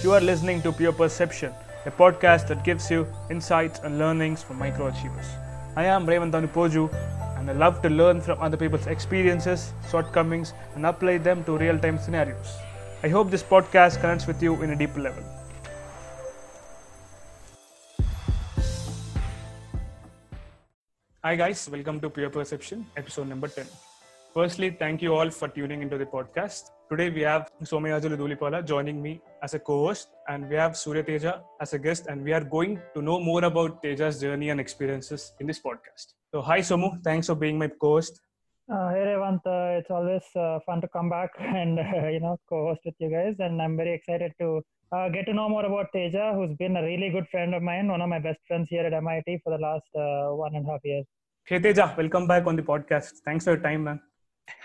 You are listening to Pure Perception, a podcast that gives you insights and learnings from microachievers. I am Raymond Poju, and I love to learn from other people's experiences, shortcomings, and apply them to real time scenarios. I hope this podcast connects with you in a deeper level. Hi, guys, welcome to Pure Perception, episode number 10. Firstly, thank you all for tuning into the podcast. Today, we have Somayajulu Dulipala joining me as a co host, and we have Surya Teja as a guest, and we are going to know more about Teja's journey and experiences in this podcast. So, hi, Somu, thanks for being my co host. Uh, hey Revant, uh, it's always uh, fun to come back and uh, you know co-host with you guys, and I'm very excited to uh, get to know more about Teja, who's been a really good friend of mine, one of my best friends here at MIT for the last uh, one and a half years. Hey, Teja, welcome back on the podcast. Thanks for your time, man.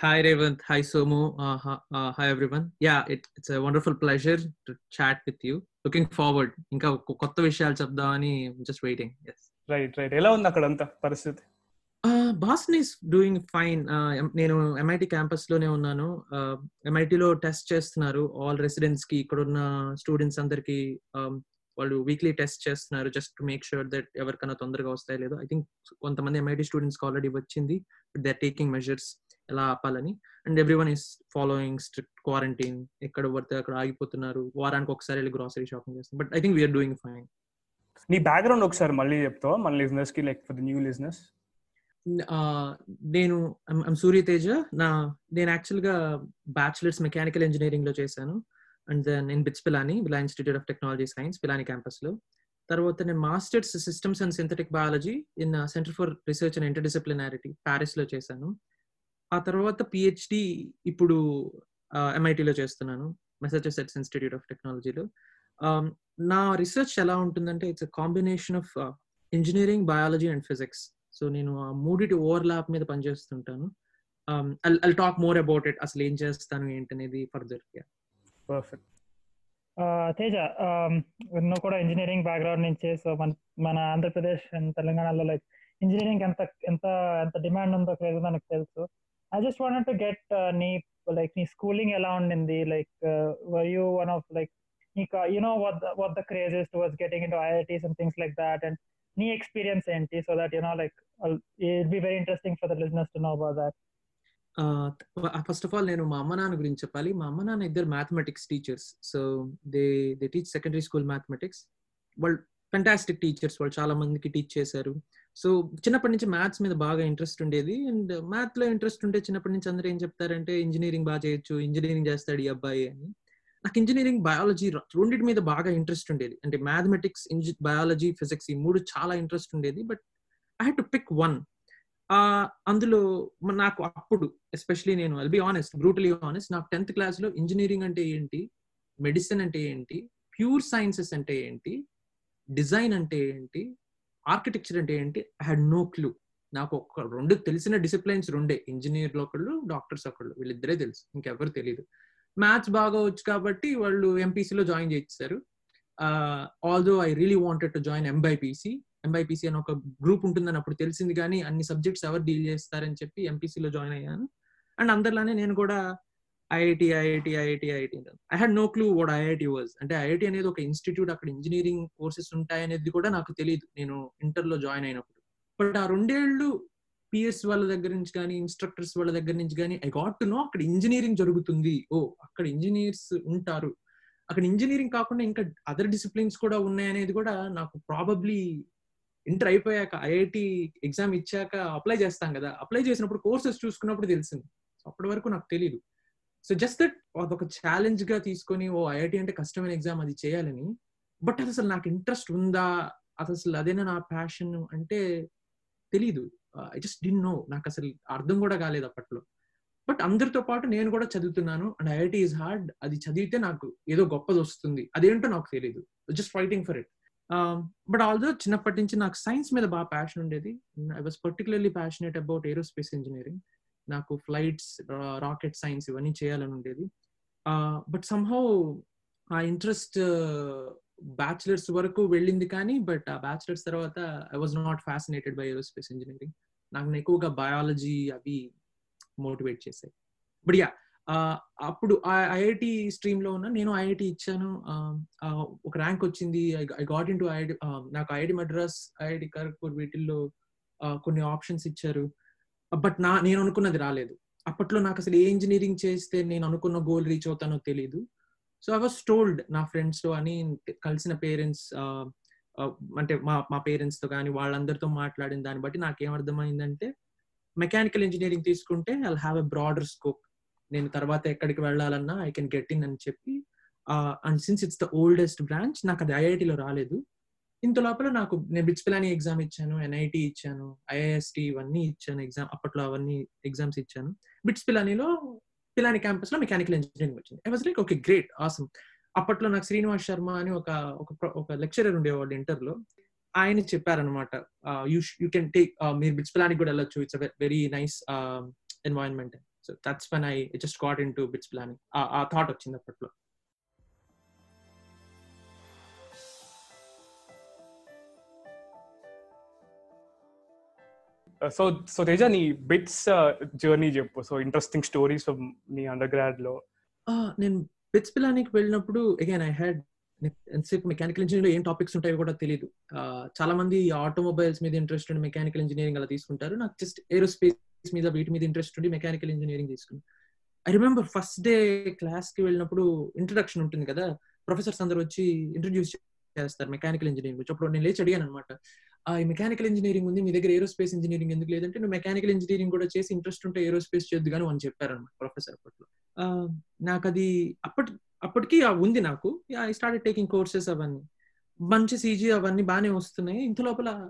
Hi, Revant. Hi, Somu. Uh, hi, uh, hi, everyone. Yeah, it, it's a wonderful pleasure to chat with you. Looking forward. ఇంకా కొత్త విషయాలు చెప్దామని just waiting right right ఎలా ఉంది అక్కడంతా పరిస్థితి? Boston is doing fine నేను MIT క్యాంపస్లోనే ఉన్నాను. MIT లో టెస్ట్ చేస్తున్నారు. ఆల్ రెసిడెంట్స్కి ఇక్కడ ఉన్న స్టూడెంట్స్ అందరికి um, వాళ్ళు వీక్లీ టెస్ట్ చేస్తున్నారు. Just to make sure that ఎవరికైనా తొందరగా వస్తాయి లేదో. ఐ థింక్ కొంతమంది ఎంఐటి స్టూడెంట్స్ ఆల్రెడీ వచ్చింది. దే ఆర్ టేకింగ్ మెజర్స్ ఎలా ఆపాలని? And everyone is following strict quarantine. ఎక్కడ పడితే అక్కడ ఆగిపోతున్నారు. వారానికి ఒకసారి వెళ్ళి గ్రాసరీ షాపింగ్ చేస్తారు. But I think we're doing fine. నీ బ్యాక్గ్రౌండ్ ఒకసారి మళ్ళీ చెప్తావా? మన లిజినెస్కి లైక్ ఫర్ న్యూ లిజినెస్ ఆ, నేను సూర్య తేజ. నా నేను యాక్చువల్గా బ్యాచిలర్స్ మెకానికల్ ఇంజనీరింగ్లో చేశాను. And then in BITS Pilani Birla institute of technology science Pilani క్యాంపస్లో తర్వాత నేను masters systems and synthetic biology in centre for research and interdisciplinarity ప్యారిస్లో చేశాను. ఆ తర్వాత పిహెచ్డి ఇప్పుడు ఎంఐటిలో చేస్తున్నాను. మెసచ్యూసెట్స్ ఇన్స్టిట్యూట్ ఆఫ్ టెక్నాలజీలో నా రీసెర్చ్ ఎలా ఉంటుందంటే it's a combination of engineering biology and physics so నేను ఆ మూడిటి ఓవర్ ల్యాప్ మీద పనిచేస్తుంటాను. I talk more about it అసలు ఏం చేస్తాను ఏంటనేది further perfect uh, Teja um, నువ్వు కూడా ఇంజనీరింగ్ బ్యాక్గ్రౌండ్ నుంచి సో మన మన ఆంధ్రప్రదేశ్ అండ్ తెలంగాణలో లైక్ ఇంజనీరింగ్ ఎంత ఎంత ఎంత డిమాండ్ ఉందో క్రేజ్ నాకు తెలుసు. I just want to get నీ లైక్ నీ స్కూలింగ్ ఎలా ఉండింది? Like were you one of like నీకు you know what what the crazes is towards getting into IITs and things like that and నీ experience ఏంటి? So that you know like it be very interesting for the listeners to know about that first of all నేను మా అమ్మ నాన్న గురించి చెప్పాలి. మా అమ్మ నాన్న ఇద్దరు mathematics teachers so they they teach secondary school mathematics వాళ్ళు ఫెంటాస్టిక్ టీచర్స్ వాళ్ళు చాలా మందికి టీచ్ చేశారు. సో చిన్నప్పటి నుంచి మ్యాథ్స్ మీద బాగా ఇంట్రెస్ట్ ఉండేది. అండ్ మ్యాథ్లో ఇంట్రెస్ట్ ఉంటే చిన్నప్పటి నుంచి అందరూ ఏం చెప్తారంటే ఇంజనీరింగ్ బాగా చేయొచ్చు ఇంజనీరింగ్ చేస్తాడు ఈ అబ్బాయి అని. నాకు ఇంజనీరింగ్ బయాలజీ రెండింటి మీద బాగా ఇంట్రెస్ట్ ఉండేది. అంటే మ్యాథమెటిక్స్ బయాలజీ ఫిజిక్స్ ఈ మూడు చాలా ఇంట్రెస్ట్ ఉండేది. But I had to pick one అందులో నాకు అప్పుడు ఎస్పెషలీ నేను I'll be honest brutally honest నాకు టెన్త్ క్లాస్లో ఇంజనీరింగ్ అంటే ఏంటి? మెడిసిన్ అంటే ఏంటి? ప్యూర్ సైన్సెస్ అంటే ఏంటి? డిజైన్ అంటే ఏంటి? ఆర్కిటెక్చర్ అంటే ఏంటి? ఐ హ్యాడ్ నో క్లూ నాకు ఒక రెండు తెలిసిన డిసిప్లైన్స్ రెండే. ఇంజనీర్లు ఒకళ్ళు డాక్టర్స్ ఒకళ్ళు. వీళ్ళిద్దరే తెలుసు. ఇంకెవరు తెలియదు మ్యాథ్స్ బాగా వచ్చు కాబట్టి వాళ్ళు ఎంపీసీలో జాయిన్ చేయించారు although I really wanted to join MBiPC MBiPC అని ఒక గ్రూప్ ఉంటుందని అప్పుడు తెలిసింది కానీ అన్ని సబ్జెక్ట్స్ ఎవరు డీల్ చేస్తారని చెప్పి ఎంపీసీలో జాయిన్ అయ్యాను. అండ్ అందరిలానే నేను కూడా IIT IIT IIT IIT I had no clue what IIT was అంటే ఐఐటి అనేది ఒక ఇన్స్టిట్యూట్ అక్కడ ఇంజనీరింగ్ కోర్సెస్ ఉంటాయి అనేది కూడా నాకు తెలియదు నేను ఇంటర్లో జాయిన్ అయినప్పుడు. బట్ ఆ రెండేళ్ళు పిఎస్ వాళ్ళ దగ్గర నుంచి కానీ ఇన్స్ట్రక్టర్స్ వాళ్ళ దగ్గర నుంచి కానీ ఐ గాట్ టు నో అక్కడ ఇంజనీరింగ్ జరుగుతుంది. ఓ అక్కడ ఇంజనీర్స్ ఉంటారు. అక్కడ ఇంజనీరింగ్ కాకుండా ఇంకా అదర్ డిసిప్లిన్స్ కూడా ఉన్నాయనేది కూడా నాకు ప్రాబబ్లీ ఇంటర్ అయిపోయాక ఐఐటి ఎగ్జామ్ ఇచ్చాక అప్లై చేస్తాం కదా. అప్లై చేసినప్పుడు కోర్సెస్ చూసుకున్నప్పుడు తెలిసింది. అప్పటి వరకు నాకు తెలియదు సో జస్ట్ దట్ అదొక ఛాలెంజ్గా తీసుకొని ఓ ఐఐటి అంటే కష్టమైన ఎగ్జామ్ అది చేయాలని బట్ అది అసలు నాకు ఇంట్రెస్ట్ ఉందా? అది అసలు అదేనా నా ప్యాషన్ అంటే తెలీదు. ఐ జస్ట్ డి నో నాకు అసలు అర్థం కూడా కాలేదు అప్పట్లో. బట్ అందరితో పాటు నేను కూడా చదువుతున్నాను. అండ్ ఐఐటి ఈజ్ హార్డ్ అది చదివితే నాకు ఏదో గొప్పది వస్తుంది. అదేంటో నాకు తెలియదు just fighting for it but although చిన్నప్పటి నుంచి నాకు సైన్స్ మీద బాగా ప్యాషన్ ఉండేది I was particularly passionate about aerospace engineering నాకు ఫ్లైట్స్ రాకెట్ సైన్స్ ఇవన్నీ చేయాలని ఉండేది. బట్ సంహౌ ఆ ఇంట్రెస్ట్ బ్యాచిలర్స్ వరకు వెళ్ళింది కానీ బట్ ఆ బ్యాచిలర్స్ తర్వాత I was not fascinated by aerospace engineering నాకు ఎక్కువగా బయాలజీ అవి మోటివేట్ చేశాయి. బట్ యా అప్పుడు ఐఐటి స్ట్రీమ్లో ఉన్న నేను ఐఐటి ఇచ్చాను. ఒక ర్యాంక్ వచ్చింది. I got in to IIT నాకు ఐఐటి మద్రాస్ ఐఐటి ఖరగ్పూర్ వీటిల్లో కొన్ని ఆప్షన్స్ ఇచ్చారు. బట్ నా నేను అనుకున్నది రాలేదు. అప్పట్లో నాకు అసలు ఏ ఇంజనీరింగ్ చేస్తే నేను అనుకున్న గోల్ రీచ్ అవుతానో తెలియదు సో ఐ వాస్ టోల్డ్ నా ఫ్రెండ్స్తో అని కలిసిన పేరెంట్స్ అంటే మా మా పేరెంట్స్తో కానీ వాళ్ళందరితో మాట్లాడిన దాన్ని బట్టి నాకేమర్థమైందంటే మెకానికల్ ఇంజనీరింగ్ తీసుకుంటే I have a broader scope నేను తర్వాత ఎక్కడికి వెళ్ళాలన్నా ఐ కెన్ గెట్ ఇన్ అని చెప్పి and since it's the oldest branch నాకు అది ఐఐటిలో రాలేదు. ఇంత లోపల నాకు నేను బిట్స్ పిలాని ఎగ్జామ్ ఇచ్చాను ఎన్ఐటి ఇచ్చాను ఐఐఎస్టి ఇవన్నీ ఇచ్చాను ఎగ్జామ్ అప్పట్లో అవన్నీ ఎగ్జామ్స్ ఇచ్చాను. బిట్స్ పిలానీలో పిలాని క్యాంపస్లో మెకానికల్ ఇంజనీరింగ్ వచ్చింది. I was like okay great awesome అప్పట్లో నాకు శ్రీనివాస్ శర్మ అని ఒక ఒక లెక్చరర్ ఉండేవాళ్ళు ఇంటర్లో. ఆయన చెప్పారనమాట యూ యూ కెన్ టేక్ మీరు బిట్స్ పిలానికి కూడా వెళ్ళొచ్చు. It's very nice environment so that's one I just got into BITS planning ఆ థాట్ వచ్చింది అప్పట్లో. సో సో తేజ నీ బిట్స్ జర్నీ uh, చెప్పు. సో ఇంట్రెస్టింగ్ స్టోరీస్ నీ అండర్ గ్రాడ్లో uh, నేను బిట్స్ పిలానికి వెళ్ళినప్పుడు అగైన్ ఐ హ్యాడ్ ఎంతసేపు మెకానికల్ ఇంజనీరింగ్ ఏం టాపిక్స్ ఉంటాయో కూడా తెలియదు uh, చాలా మంది ఆటోమొబైల్స్ మీద ఇంట్రెస్ట్ ఉండి మెకానికల్ ఇంజనీరింగ్ అలా తీసుకుంటారు. నాకు జస్ట్ ఏరోస్పేస్ మీద వీటి మీద ఇంట్రెస్ట్ ఉండి మెకానికల్ ఇంజనీరింగ్ తీసుకున్నాను ఐ రిమెంబర్ ఫస్ట్ డే క్లాస్కి వెళ్ళినప్పుడు ఇంట్రడక్షన్ ఉంటుంది కదా. ప్రొఫెసర్స్ అందరు వచ్చి ఇంట్రడ్యూస్ చేస్తారు మెకానికల్ ఇంజనీరింగ్ అప్పుడు నేను లేచి అడిగాను అనమాట మెకానికల్ ఇంజనీరింగ్ ఉంది మీ దగ్గర ఏరోస్పేస్ ఇంజనీరింగ్ ఎందుకు లేదంటే నువ్వు మెకానికల్ ఇంజనీరింగ్ కూడా చేసి ఇంట్రెస్ట్ ఉంటే ఏరోస్పేస్ చేద్దు కానీ అని చెప్పారనమాట ప్రొఫెసర్ అప్పట్లో నాకు అది అప్పటి అప్పటికి ఉంది నాకు. ఐ స్టార్ట్ టేకింగ్ కోర్సెస్ అవన్నీ. మంచి సీజీ అవన్నీ బాగానే వస్తున్నాయి. ఇంత లోపల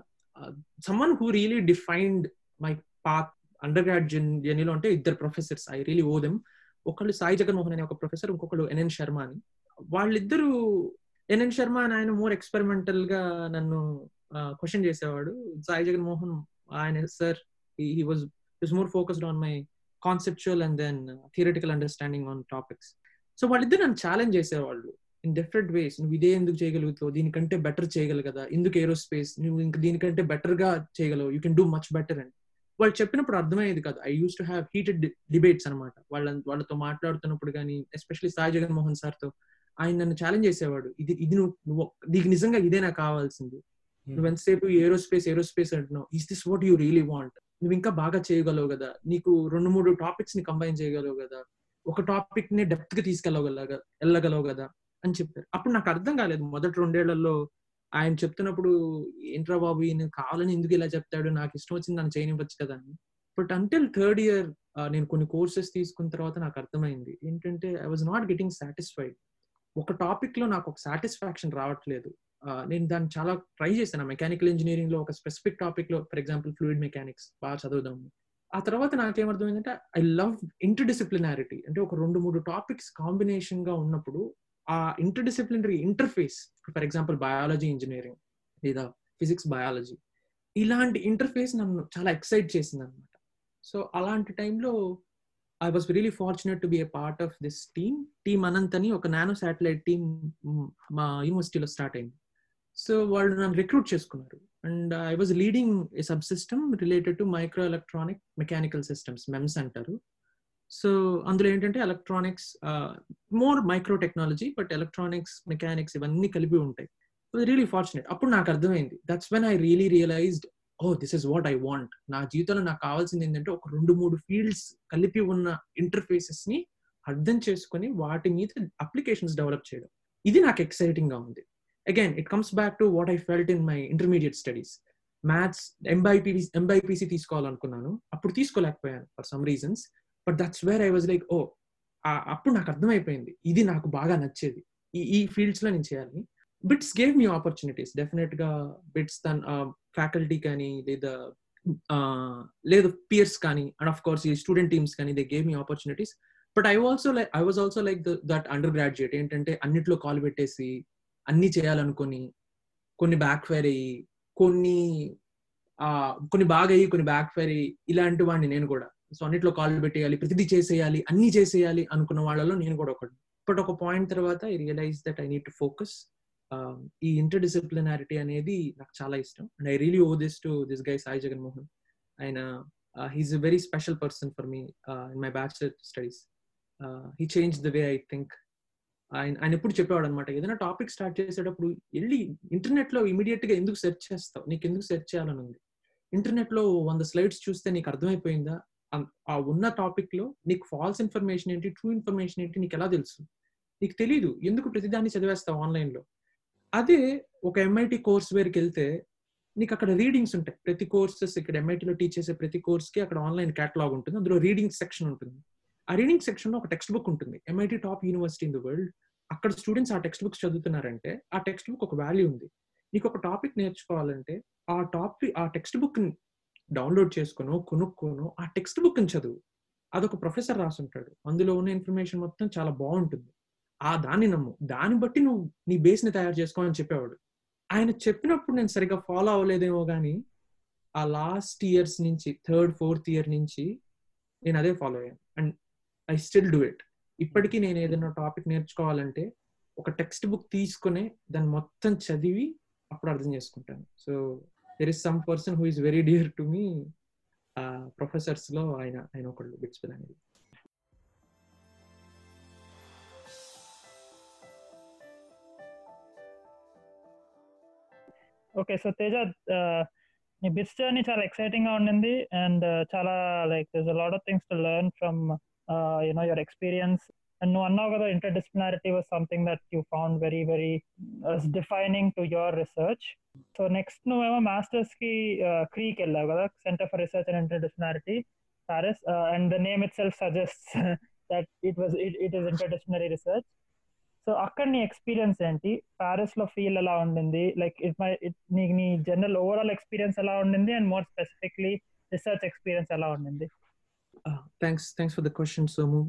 someone who really defined my path undergrad జర్నీలో అంటే ఇద్దరు professors I really owe them ఒకళ్ళు సాయి జగన్మోహన్ అనే ఒక ప్రొఫెసర్ ఇంకొకళ్ళు ఎన్ఎన్ శర్మ అని. వాళ్ళిద్దరూ ఎన్ఎన్ శర్మ అని ఆయన మోర్ ఎక్స్పెరిమెంటల్గా నన్ను క్వశ్చన్ చేసేవాడు. సాయి జగన్మోహన్ ఆయన sir he was is more focused on my conceptual and then theoretical understanding on topics so వాళ్ళిద్దరు నన్ను ఛాలెంజ్ చేసేవాళ్ళు ఇన్ డిఫరెంట్ వేస్ నువ్వు ఇదే ఎందుకు చేయగలుగుతావు? దీనికంటే బెటర్ చేయగలవు కదా? ఎందుకు ఏరోస్పేస్ నువ్వు ఇంక దీనికంటే బెటర్గా చేయగలవు? You can do much better అని. వాళ్ళు చెప్పినప్పుడు అర్థమయ్యేది కాదు. I use to have heated debates అనమాట వాళ్ళ వాళ్ళతో మాట్లాడుతున్నప్పుడు కానీ ఎస్పెషల్లీ సాయి జగన్మోహన్ సార్తో ఆయన నన్ను ఛాలెంజ్ చేసేవాడు. ఇది ఇది నువ్వు నువ్వు నీకు నిజంగా ఇదే నాకు కావాల్సింది? Hmm. నువ్వు ఎంతసేపు ఏరోస్పేస్ ఏరోస్పేస్ అంటున్నావు? Is this what you really want నువ్వు ఇంకా బాగా చేయగలవు కదా. నీకు రెండు మూడు టాపిక్స్ని కంబైన్ చేయగలవు కదా. ఒక టాపిక్ని డెప్త్గా తీసుకెళ్ళగలగా వెళ్ళగలవు కదా అని చెప్పారు. అప్పుడు నాకు అర్థం కాలేదు. మొదటి రెండేళ్ళలో ఆయన చెప్తున్నప్పుడు ఏంట్రా బాబు నేను కావాలని ఎందుకు ఇలా చెప్తాడు? నాకు ఇష్టం వచ్చింది నన్ను చేయనివ్వచ్చు కదా అని. బట్ అంటిల్ థర్డ్ ఇయర్ నేను కొన్ని కోర్సెస్ తీసుకున్న తర్వాత నాకు అర్థమైంది. ఏంటంటే I was not getting satisfied ఒక టాపిక్లో నాకు ఒక సాటిస్ఫాక్షన్ రావట్లేదు. నేను దాన్ని చాలా ట్రై చేశాను. మెకానికల్ ఇంజనీరింగ్లో ఒక స్పెసిఫిక్ టాపిక్లో ఫర్ ఎగ్జాంపుల్ ఫ్లూయిడ్ మెకానిక్స్ బాగా చదువుదాం. ఆ తర్వాత నాకేమర్థమైందంటే ఐ లవ్ ఇంటర్ డిసిప్లినారిటీ అంటే ఒక రెండు మూడు టాపిక్స్ కాంబినేషన్గా ఉన్నప్పుడు ఆ interdisciplinary interface for example biology engineering లేదా ఫిజిక్స్ బయాలజీ ఇలాంటి ఇంటర్ఫేస్ నన్ను చాలా ఎక్సైట్ చేసింది అనమాట సో అలాంటి టైంలో I was really fortunate to be a part of this team. Team Anant అని ఒక నానో శాటిలైట్ టీమ్ మా యూనివర్సిటీలో స్టార్ట్ అయింది. సో వాళ్ళు నన్ను రిక్రూట్ చేసుకున్నారు. And I was leading a subsystem related to micro electronic mechanical systems MEMS అంటారు. So అందులో ఏంటంటే electronics more micro technology but electronics mechanics ఇవన్నీ కలిపి ఉంటాయి. Really fortunate. అప్పుడు నాకు అర్థమైంది. That's when I really realised oh this is what I want నా జీవితంలో నాకు కావాల్సింది ఏంటంటే ఒక రెండు మూడు ఫీల్డ్స్ కలిపి ఉన్న ఇంటర్ఫేసెస్ని అర్థం చేసుకుని వాటి మీద అప్లికేషన్స్ డెవలప్ చేయడం. ఇది నాకు ఎక్సైటింగ్గా ఉంది. Again it comes back to what I felt in my intermediate studies maths MBiPC MBiPC తీసుకోవాలనుకున్నాను. అప్పుడు తీసుకోలేకపోయాను for some reasons but that's where I was like oh అప్పుడు నాకు అర్థమైపోయింది. ఇది నాకు బాగా నచ్చేది. ఈ ఈ ఫీల్డ్స్లో నేను చేయాలి. బిట్స్ గేవ్ మీ ఆపర్చునిటీస్ డెఫినెట్గా బిట్స్ తన ఫ్యాకల్టీ కానీ లేదా లేదు పియర్స్ కానీ అండ్ ఆఫ్ కోర్స్ ఈ స్టూడెంట్ టీమ్స్ కానీ they gave me opportunities but I also like I was also like that undergraduate ఏంటంటే అన్నిట్లో కాల్ పెట్టేసి అన్ని చేయాలనుకొని కొన్ని బ్యాక్ ఫైర్ అయ్యి కొన్ని కొన్ని బాగా అయ్యి కొన్ని బ్యాక్ ఫైర్ అయ్యి ఇలాంటి వాడిని నేను కూడా. సో అన్నిట్లో కాల్ పెట్టేయాలి ప్రతిదీ చేసేయాలి అన్ని చేసేయాలి అనుకున్న వాళ్ళలో నేను కూడా ఒకటి బట్ ఒక పాయింట్ తర్వాత I realise that I need to focus ఈ ఇంటర్ డిసిప్లినారిటీ అనేది నాకు చాలా ఇష్టం. And I really owe this to this guy Sai Jaganmohan ఆయన he's a very special person for me in my bachelor studies he change the way I think ఆయన ఆయన ఎప్పుడు చెప్పేవాడు అనమాట ఏదైనా టాపిక్ స్టార్ట్ చేసేటప్పుడు వెళ్ళి ఇంటర్నెట్లో ఇమీడియట్గా ఎందుకు సెర్చ్ చేస్తావు? నీకు ఎందుకు సెర్చ్ చేయాలని ఉంది ఇంటర్నెట్లో వంద స్లైడ్స్ చూస్తే నీకు అర్థమైపోయిందా? ఆ ఉన్న టాపిక్లో నీకు ఫాల్స్ ఇన్ఫర్మేషన్ ఏంటి? ట్రూ ఇన్ఫర్మేషన్ ఏంటి? నీకు ఎలా తెలుసు? నీకు తెలియదు ఎందుకు ప్రతిదాన్ని చదివేస్తావు ఆన్లైన్లో అదే ఒక ఎంఐటి కోర్స్ వేరుకి వెళ్తే నీకు అక్కడ రీడింగ్స్ ఉంటాయి. ప్రతి కోర్సెస్ ఇక్కడ ఎంఐటీలో టీచ్ చేసే ప్రతి కోర్స్కి అక్కడ ఆన్లైన్ కేటలాగ్ ఉంటుంది. అందులో రీడింగ్ సెక్షన్ ఉంటుంది. ఆ రీడింగ్ సెక్షన్లో ఒక టెక్స్ట్ బుక్ ఉంటుంది. MIT top university in the world. అక్కడ స్టూడెంట్స్ ఆ టెక్స్ట్ బుక్స్ చదువుతున్నారంటే ఆ టెక్స్ట్ బుక్ ఒక వాల్యూ ఉంది. నీకు ఒక టాపిక్ నేర్చుకోవాలంటే ఆ టాపిక్ ఆ టెక్స్ట్ బుక్ డౌన్లోడ్ చేసుకోను కొనుక్కోను ఆ టెక్స్ట్ బుక్ చదువు. అదొక ప్రొఫెసర్ రాసుంటాడు. అందులో ఉన్న ఇన్ఫర్మేషన్ మొత్తం చాలా బాగుంటుంది. ఆ దాన్ని నమ్ము. దాన్ని బట్టి నువ్వు నీ బేస్ని తయారు చేసుకోవాలని చెప్పేవాడు. ఆయన చెప్పినప్పుడు నేను సరిగ్గా ఫాలో అవ్వలేదేమో కానీ ఆ లాస్ట్ ఇయర్స్ నుంచి థర్డ్ ఫోర్త్ ఇయర్ నుంచి నేను అదే ఫాలో అయ్యాను. And I still do it ఇప్పటికీ నేను ఏదైనా టాపిక్ నేర్చుకోవాలంటే ఒక టెక్స్ట్ బుక్ తీసుకుని దాన్ని మొత్తం చదివి అప్పుడు అర్థం చేసుకుంటాను. So there is some person who is very dear to me ప్రొఫెసర్స్లో ఆయన ఆయన ఒకళ్ళు బిట్స్పిల్ అనేది. ఓకే సో తేజ నీ బిట్స్ జర్నీ చాలా ఎక్సైటింగ్గా ఉండింది అండ్ చాలా like this lot of things to learn from you know your experience and నువ్వు అన్నావు కదా interdisciplinarity was something that you found very very defining to your research so next నువ్వేమో masters కి క్రీకి వెళ్ళావు కదా centre for research and interdisciplinarity Paris and the name itself suggest that it was it is interdisciplinary research so అక్కడ నీ experience ఏంటి Paris లో feel ఎలా ఉండింది లైక్ ఇట్ మై నీకు నీ జనరల్ ఓవరాల్ ఎక్స్పీరియన్స్ ఎలా ఉండింది and more specifically research experience ఎలా ఉండింది thanks thanks for the question Somu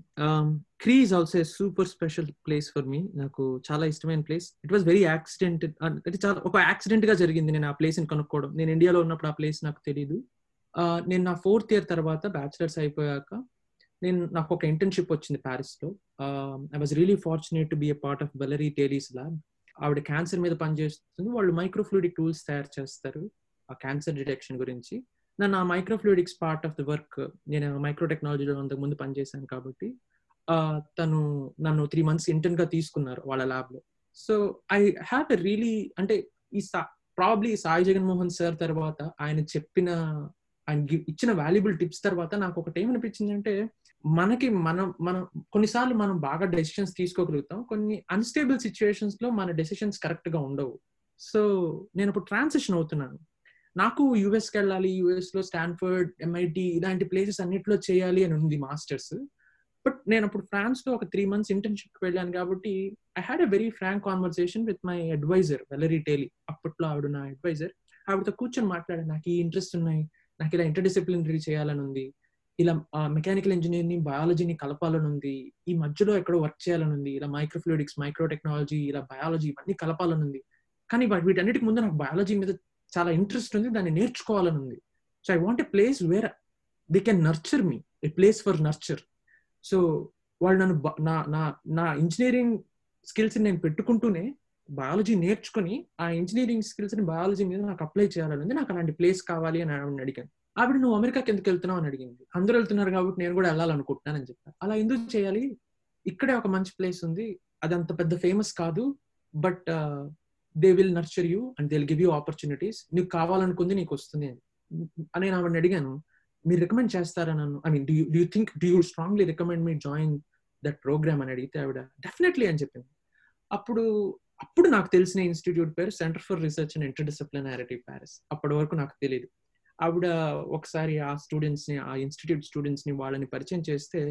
CRI is also super special place for me నాకు చాలా ఇష్టమైన place it was very accident అంటే చాలా ఒక యాక్సిడెంట్గా జరిగింది నేను ఆ ప్లేస్ని కనుక్కోవడం నేను ఇండియాలో ఉన్నప్పుడు ఆ ప్లేస్ నాకు తెలియదు నేను నా ఫోర్త్ ఇయర్ తర్వాత బ్యాచిలర్స్ అయిపోయాక నేను నాకు ఒక ఇంటర్న్షిప్ వచ్చింది ప్యారిస్లో I was really fortunate to be a part of Valerie Taly's lab ఆవిడ క్యాన్సర్ మీద పనిచేస్తుంది. వాళ్ళు మైక్రోఫ్లూడిక్ టూల్స్ తయారు చేస్తారు. ఆ క్యాన్సర్ డిటెక్షన్ గురించి. నన్ను ఆ microfluidics part of the work నేను మైక్రో టెక్నాలజీలో అంతకు ముందు పనిచేశాను కాబట్టి తను నన్ను త్రీ మంత్స్ ఇంటర్న్గా తీసుకున్నారు వాళ్ళ ల్యాబ్లో. So I have a really అంటే ఈ ప్రాబ్లీ సాయి జగన్మోహన్ సార్ తర్వాత ఆయన చెప్పిన ఆయన ఇచ్చిన వాల్యుబుల్ టిప్స్ తర్వాత నాకు ఒకటి ఏమనిపించింది అంటే మనకి మనం మనం కొన్నిసార్లు మనం బాగా డెసిషన్స్ తీసుకోగలుగుతాం. కొన్ని అన్స్టేబుల్ సిచ్యువేషన్స్లో మన డెసిషన్స్ కరెక్ట్గా ఉండవు. సో నేను ఇప్పుడు ట్రాన్సిషన్ అవుతున్నాను. నాకు యుఎస్కి వెళ్ళాలి యుఎస్లో స్టాన్ఫర్డ్ ఎంఐటి ఇలాంటి ప్లేసెస్ అన్నిట్లో చేయాలి అని ఉంది మాస్టర్స్ బట్ నేను అప్పుడు ఫ్రాన్స్లో ఒక త్రీ మంత్స్ ఇంటర్న్షిప్ వెళ్ళాను కాబట్టి I had a very frank conversation with my advisor Valerie Taly అప్పట్లో ఆవిడ నా అడ్వైజర్ ఆవిడతో కూర్చొని మాట్లాడాను. నాకు ఈ ఇంట్రెస్ట్ ఉన్నాయి. నాకు ఇలా ఇంటర్డిసిప్లినరీ చేయాలని ఉంది. ఇలా మెకానికల్ ఇంజనీరింగ్ బయాలజీని కలపాలని ఉంది. ఈ మధ్యలో ఎక్కడో వర్క్ చేయాలని ఉంది. ఇలా మైక్రోఫ్లూయిడిక్స్ మైక్రో టెక్నాలజీ ఇలా బయాలజీ ఇవన్నీ కలపాలని ఉంది. కానీ వీటన్నిటికి ముందు నాకు బయాలజీ మీద చాలా ఇంట్రెస్ట్ ఉంది దాన్ని నేర్చుకోవాలని ఉంది. So I want a place where they can nurture me a place for nurture so వాళ్ళు నన్ను నా నా నా ఇంజనీరింగ్ స్కిల్స్ నేను పెట్టుకుంటూనే బయాలజీ నేర్చుకుని ఆ ఇంజనీరింగ్ స్కిల్స్ని బయాలజీ మీద నాకు అప్లై చేయాలని ఉంది. నాకు అలాంటి ప్లేస్ కావాలి అని ఆవిడని అడిగాను. ఆవిడ నువ్వు అమెరికాకి ఎందుకు వెళ్తున్నావు? అని అడిగింది. అందరూ వెళ్తున్నారు కాబట్టి నేను కూడా వెళ్ళాలనుకుంటున్నాను అని చెప్పాను అలా ఎందుకు చేయాలి? ఇక్కడే ఒక మంచి ప్లేస్ ఉంది. అది అంత పెద్ద ఫేమస్ కాదు. But they will nurture you and they will give you opportunities నీకు కావాలనుకుంది నీకు వస్తుంది అని నేను ఆవిడని అడిగాను. మీరు రికమెండ్ చేస్తారా నన్ను? I mean do you think do you strongly recommend me join that programme అని అడిగితే ఆవిడ డెఫినెట్లీ అని చెప్పింది. అప్పుడు అప్పుడు నాకు తెలిసిన ఇన్స్టిట్యూట్ పేరు Centre for Research and Interdisciplinarity Paris అప్పటి వరకు నాకు తెలియదు ఆవిడ ఒకసారి ఆ స్టూడెంట్స్ని ఆ ఇన్స్టిట్యూట్ స్టూడెంట్స్ని వాళ్ళని పరిచయం చేస్తే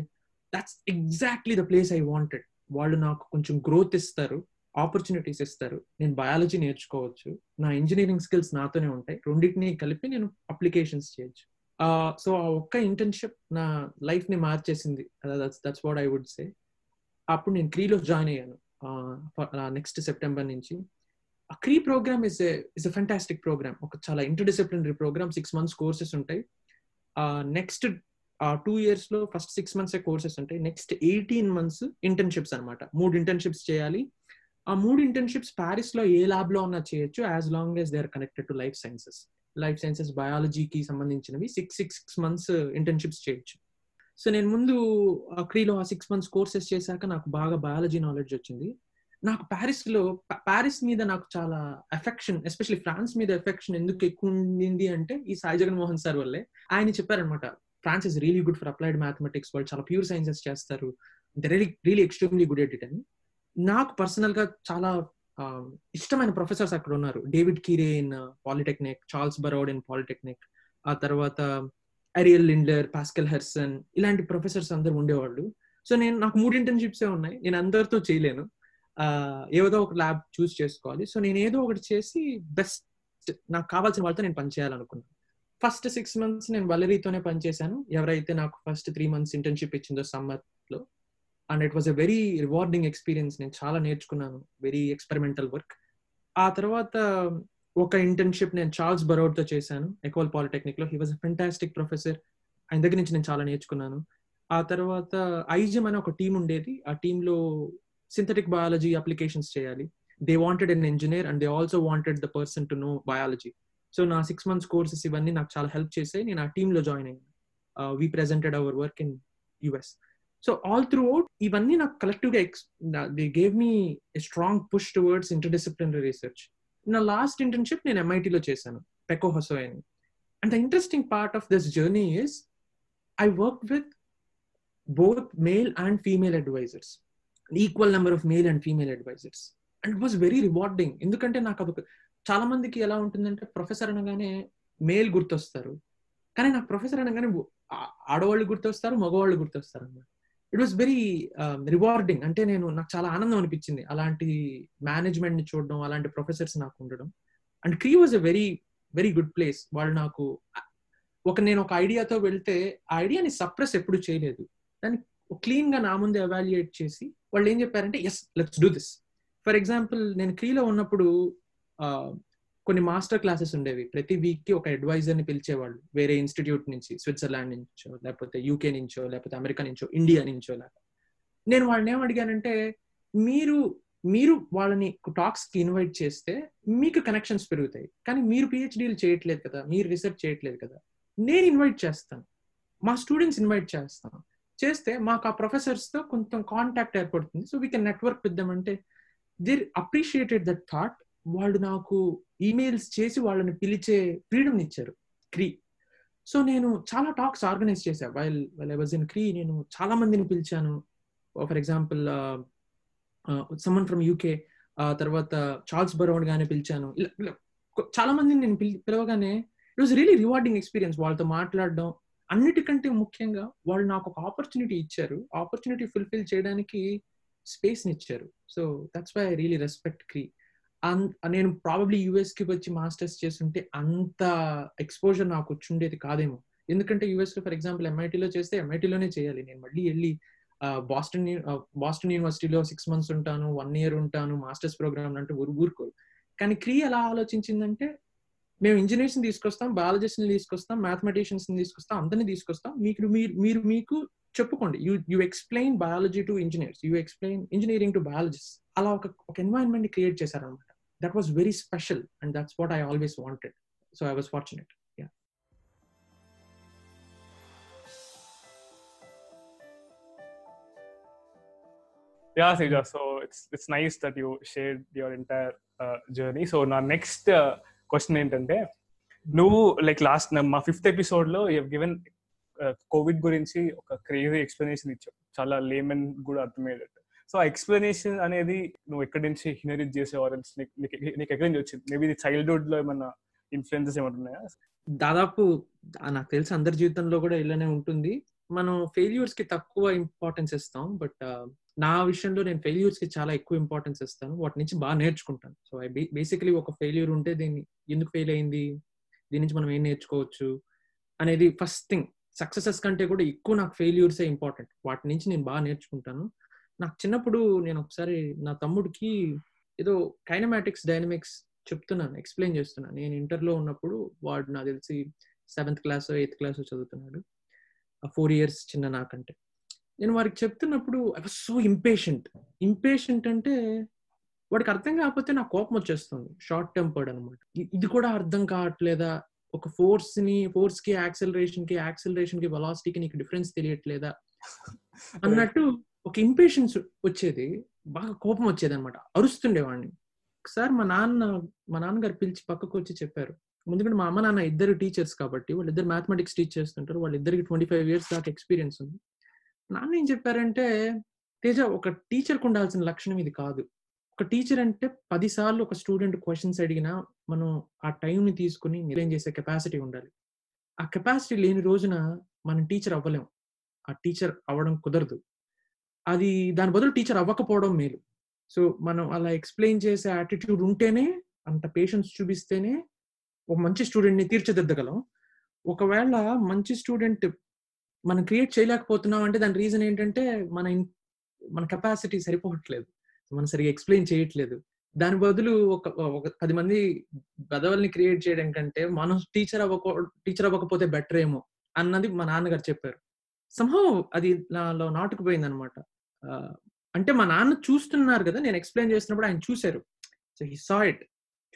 that's exactly the place I wanted వాళ్ళు నాకు కొంచెం గ్రోత్ ఇస్తారు. ఆపర్చునిటీస్ ఇస్తారు. నేను బయాలజీ నేర్చుకోవచ్చు. నా ఇంజనీరింగ్ స్కిల్స్ నాతోనే ఉంటాయి. రెండింటిని కలిపి నేను అప్లికేషన్స్ చేయొచ్చు. సో ఆ ఒక్క ఇంటర్న్షిప్ నా లైఫ్ని మార్చేసింది. That's what I would say అప్పుడు నేను క్రీలో జాయిన్ అయ్యాను. నెక్స్ట్ సెప్టెంబర్ నుంచి. ఆ CRI programme is is a fantastic programme ఒక చాలా interdisciplinary programme six months courses ఉంటాయి నెక్స్ట్ టూ ఇయర్స్లో ఫస్ట్ సిక్స్ మంత్స్ కోర్సెస్ ఉంటాయి. నెక్స్ట్ ఎయిటీన్ మంత్స్ ఇంటర్న్షిప్స్ అనమాట మూడు ఇంటర్న్షిప్స్ చేయాలి. ఆ మూడు ఇంటర్న్షిప్స్ ప్యారిస్లో ఏ ల్యాబ్లో ఉన్నా చేయొచ్చు as long as they are connected to life sciences life sciences బయాలజీకి సంబంధించినవి six six six months internships చేయొచ్చు. సో నేను ముందు అక్రీలో ఆ సిక్స్ మంత్స్ కోర్సెస్ చేశాక నాకు బాగా బయాలజీ నాలెడ్జ్ వచ్చింది. నాకు ప్యారిస్లో ప్యారిస్ మీద నాకు చాలా ఎఫెక్షన్ ఎస్పెషల్లీ ఫ్రాన్స్ మీద ఎఫెక్షన్ ఎందుకు ఎక్కువ ఉండింది అంటే ఈ సాయి జగన్ మోహన్ సార్ వల్లే. ఆయన చెప్పారనమాట France is really good for applied mathematics వాళ్ళు చాలా ప్యూర్ సైన్సెస్ చేస్తారు. Really really extremely good at it అని. నాకు పర్సనల్గా చాలా ఇష్టమైన ప్రొఫెసర్స్ అక్కడ ఉన్నారు. David Quere in Polytechnique Charles Baroud in Polytechnique ఆ తర్వాత అరియల్ లిండ్లర్ పాస్కల్ హెర్సన్ ఇలాంటి ప్రొఫెసర్స్ అందరు ఉండేవాళ్ళు. సో నేను నాకు మూడు ఇంటర్న్షిప్సే ఉన్నాయి. నేను అందరితో చేయలేను. ఏదో ఒక ల్యాబ్ చూస్ చేసుకోవాలి. సో నేను ఏదో ఒకటి చేసి బెస్ట్ నాకు కావాల్సిన వాళ్ళతో నేను పనిచేయాలనుకున్నాను. ఫస్ట్ సిక్స్ మంత్స్ నేను వలరీతోనే పనిచేశాను. ఎవరైతే నాకు ఫస్ట్ త్రీ మంత్స్ ఇంటర్న్షిప్ ఇచ్చిందో సమ్మర్లో and it was a very rewarding experience నేను చాలా నేర్చుకున్నాను వెరీ ఎక్స్పెరిమెంటల్ వర్క్ ఆ తర్వాత ఒక ఇంటర్న్షిప్ నేను చార్ల్స్ బరౌడ్తో చేశాను ఎక్వల్ పాలిటెక్నిక్లో. He was a fantastic professor ఆయన దగ్గర నుంచి నేను చాలా నేర్చుకున్నాను. ఆ తర్వాత ఐజమ్ అనే ఒక టీం ఉండేది. ఆ టీంలో సింథటిక్ బయాలజీ అప్లికేషన్స్ చేయాలి. They wanted an engineer and they also wanted the person to know biology so నా సిక్స్ మంత్స్ కోర్సెస్ ఇవన్నీ నాకు చాలా హెల్ప్ చేసాయి నేను ఆ టీంలో జాయిన్ అయ్యాను. We presented our work in US so all throughout ఇవన్నీ నాకు కలెక్టివ్గా they gave me strong push towards interdisciplinary research నా లాస్ట్ ఇంటర్న్షిప్ నేను ఎంఐటీలో చేశాను పెకో హొసో అని and the interesting part of this journey is I work with both male and female advisors equal number of male and female advisors and it was very rewarding ఎందుకంటే నాకు అదొక చాలా మందికి ఎలా ఉంటుందంటే ప్రొఫెసర్ అనగానే male గుర్తొస్తారు. కానీ నాకు ప్రొఫెసర్ అనగానే ఆడవాళ్ళు గుర్తొస్తారు మగవాళ్ళు గుర్తొస్తారు అన్నమాట ఇట్ వాస్ వెరీ రివార్డింగ్ అంటే నేను నాకు చాలా ఆనందం అనిపించింది. అలాంటి మేనేజ్మెంట్ని చూడడం అలాంటి ప్రొఫెసర్స్ నాకు ఉండడం. And CRI was a very very good place వాళ్ళు నాకు ఒక నేను ఒక ఐడియాతో వెళ్తే ఆ ఐడియాని సప్రెస్ ఎప్పుడు చేయలేదు. దాన్ని క్లీన్గా నా ముందు ఎవాల్యుయేట్ చేసి వాళ్ళు ఏం చెప్పారంటే yes let's do this for example నేను క్రీలో ఉన్నప్పుడు uh, కొన్ని మాస్టర్ క్లాసెస్ ఉండేవి. ప్రతి వీక్కి ఒక అడ్వైజర్ని పిలిచేవాళ్ళు. వేరే ఇన్స్టిట్యూట్ నుంచి స్విట్జర్లాండ్ నుంచో లేకపోతే యూకే నుంచో లేకపోతే అమెరికా నుంచో ఇండియా నుంచో లేక నేను వాళ్ళని ఏం అడిగానంటే మీరు మీరు వాళ్ళని టాక్స్కి ఇన్వైట్ చేస్తే మీకు కనెక్షన్స్ పెరుగుతాయి. కానీ మీరు పిహెచ్డీలు చేయట్లేదు కదా మీరు రీసెర్చ్ చేయట్లేదు కదా. నేను ఇన్వైట్ చేస్తాను. మా స్టూడెంట్స్ ఇన్వైట్ చేస్తాను. చేస్తే మాకు ఆ ప్రొఫెసర్స్తో కొంచెం కాంటాక్ట్ ఏర్పడుతుంది. So we can network with them అంటే దిర్ అప్రిషియేటెడ్ దట్ థాట్ వాళ్ళు నాకు ఈమెయిల్స్ చేసి వాళ్ళని పిలిచే ఫ్రీడమ్ ఇచ్చారు క్రీ సో నేను చాలా టాక్స్ ఆర్గనైజ్ చేశాను while while I was in CRI నేను చాలా మందిని పిలిచాను. For example someone from UK తర్వాత చార్ల్స్ బరౌండ్ గానే పిలిచాను. చాలా మందిని నేను పిలవగానే it was really rewarding experience వాళ్ళతో మాట్లాడడం. అన్నిటికంటే ముఖ్యంగా వాళ్ళు నాకు ఒక ఆపర్చునిటీ ఇచ్చారు. ఆపర్చునిటీ ఫుల్ఫిల్ చేయడానికి స్పేస్ని ఇచ్చారు. So that's why I really respect CRI నేను ప్రాబబ్లీ యుఎస్కి వచ్చి మాస్టర్స్ చేస్తుంటే అంత ఎక్స్పోజర్ నాకు వచ్చి ఉండేది కాదేమో. ఎందుకంటే యుఎస్లో ఫర్ ఎగ్జాంపుల్ ఎంఐటీలో చేస్తే ఎంఐటీలోనే చేయాలి. నేను మళ్ళీ వెళ్ళి బాస్టన్ బాస్టన్ యూనివర్సిటీలో సిక్స్ మంత్స్ ఉంటాను వన్ ఇయర్ ఉంటాను మాస్టర్స్ ప్రోగ్రామ్ అంటే ఊరు ఊరుకోరు. కానీ క్రీ ఎలా ఆలోచించిందంటే మేము ఇంజనీర్స్ని తీసుకొస్తాం బయాలజిస్ట్ని తీసుకొస్తాం మ్యాథమెటిషియన్స్ని తీసుకొస్తాం అందరినీ తీసుకొస్తాం. మీకు మీరు మీరు మీకు చెప్పుకోండి. You you explain biology to engineers you explain engineering to biologist అలా ఒక ఒక ఎన్వైరన్మెంట్ క్రియేట్ చేశారనమాట That was very special and that's what I always wanted so I was fortunate yeah Yeah, Seja. So it's it's nice that you shared your entire uh, journey. So నా next question ఏంటంటే నువ్వు like last మా fifth episode లో you given Covid గురించి ఒక crazy explanation ఇచ్చావు చాలా lemon కూడా అర్థమయ్యేటట్టు So ఆ ఎక్స్ప్లెనేషన్ అనేది నువ్వు ఎక్కడి నుంచి హినరిట్ చేసేవారు నీకు ఎక్కడి నుంచి వచ్చింది? మేబీ ఇది చైల్డ్హుడ్లో ఏమన్నా ఇన్ఫ్లుయెన్సెస్ ఏమైనా ఉన్నాయా? దాదాపు నాకు తెలిసి అందరి జీవితంలో కూడా ఇలానే ఉంటుంది. మనం ఫెయిల్యూర్స్కి తక్కువ ఇంపార్టెన్స్ ఇస్తాం బట్ నా విషయంలో నేను ఫెయిల్యూర్స్కి చాలా ఎక్కువ ఇంపార్టెన్స్ ఇస్తాను. వాటి నుంచి బాగా నేర్చుకుంటాను. సో ఐ బేసికలీ ఒక ఫెయిల్యూర్ ఉంటే దీన్ని ఎందుకు ఫెయిల్ అయింది? దీని నుంచి మనం ఏం నేర్చుకోవచ్చు? అనేది ఫస్ట్ థింగ్ సక్సెసెస్ కంటే కూడా ఎక్కువ నాకు ఫెయిల్యూర్సే ఇంపార్టెంట్ వాటి నుంచి నేను బాగా నేర్చుకుంటాను. నాకు చిన్నప్పుడు నేను ఒకసారి నా తమ్ముడికి ఏదో కైనమాటిక్స్ డైనమిక్స్ చెప్తున్నాను ఎక్స్ప్లెయిన్ చేస్తున్నాను. నేను ఇంటర్లో ఉన్నప్పుడు వాడు నాకు తెలిసి సెవెంత్ క్లాస్ ఎయిత్ క్లాస్ చదువుతున్నాడు. ఫోర్ ఇయర్స్ చిన్న నాకంటే. నేను వారికి చెప్తున్నప్పుడు I was so impatient impatient అంటే వాడికి అర్థం కాకపోతే నాకు కోపం వచ్చేస్తుంది. షార్ట్ టెంపర్డ్ అనమాట ఇది కూడా అర్థం కావట్లేదా? ఒక ఫోర్స్ని ఫోర్స్కి యాక్సలరేషన్కి యాక్సలరేషన్కి వెలాసిటీకి నీకు డిఫరెన్స్ తెలియట్లేదా? అన్నట్టు ఒక ఇంపేషన్స్ వచ్చేది బాగా కోపం వచ్చేది అనమాట అరుస్తుండేవాడిని. ఒకసారి మా నాన్న మా నాన్నగారు పిలిచి పక్కకు వచ్చి చెప్పారు. ఎందుకంటే మా అమ్మ నాన్న ఇద్దరు టీచర్స్ కాబట్టి వాళ్ళిద్దరు మ్యాథమెటిక్స్ టీచ్ చేస్తుంటారు వాళ్ళిద్దరికి ట్వంటీ ఫైవ్ ఇయర్స్ దాకా ఎక్స్పీరియన్స్ ఉంది. నాన్న ఏం చెప్పారంటే తేజ ఒక టీచర్కి ఉండాల్సిన లక్షణం ఇది కాదు. ఒక టీచర్ అంటే పదిసార్లు ఒక స్టూడెంట్ క్వశ్చన్స్ అడిగినా మనం ఆ టైంని తీసుకుని నిర్ణయం చేసే కెపాసిటీ ఉండాలి. ఆ కెపాసిటీ లేని రోజున మనం టీచర్ అవ్వలేం. ఆ టీచర్ అవ్వడం కుదరదు. అది దాని బదులు టీచర్ అవ్వకపోవడం మేలు. సో మనం అలా ఎక్స్ప్లెయిన్ చేసే యాటిట్యూడ్ ఉంటేనే అంత పేషెన్స్ చూపిస్తేనే ఒక మంచి స్టూడెంట్ని తీర్చిదిద్దగలం. ఒకవేళ మంచి స్టూడెంట్ మనం క్రియేట్ చేయలేకపోతున్నాం అంటే దాని రీజన్ ఏంటంటే మన మన కెపాసిటీ సరిపోవట్లేదు. మనం సరిగా ఎక్స్ప్లెయిన్ చేయట్లేదు. దాని బదులు ఒక ఒక పది మంది గదవల్ని క్రియేట్ చేయడం కంటే మనం టీచర్ అవ్వకో టీచర్ అవ్వకపోతే బెటర్ ఏమో అన్నది మా నాన్నగారు చెప్పారు. సంహం అది నాలో నాటుకుపోయింది అనమాట అంటే మా నాన్న చూస్తున్నారు కదా నేను ఎక్స్ప్లెయిన్ చేస్తున్నప్పుడు ఆయన చూశారు. So he saw it.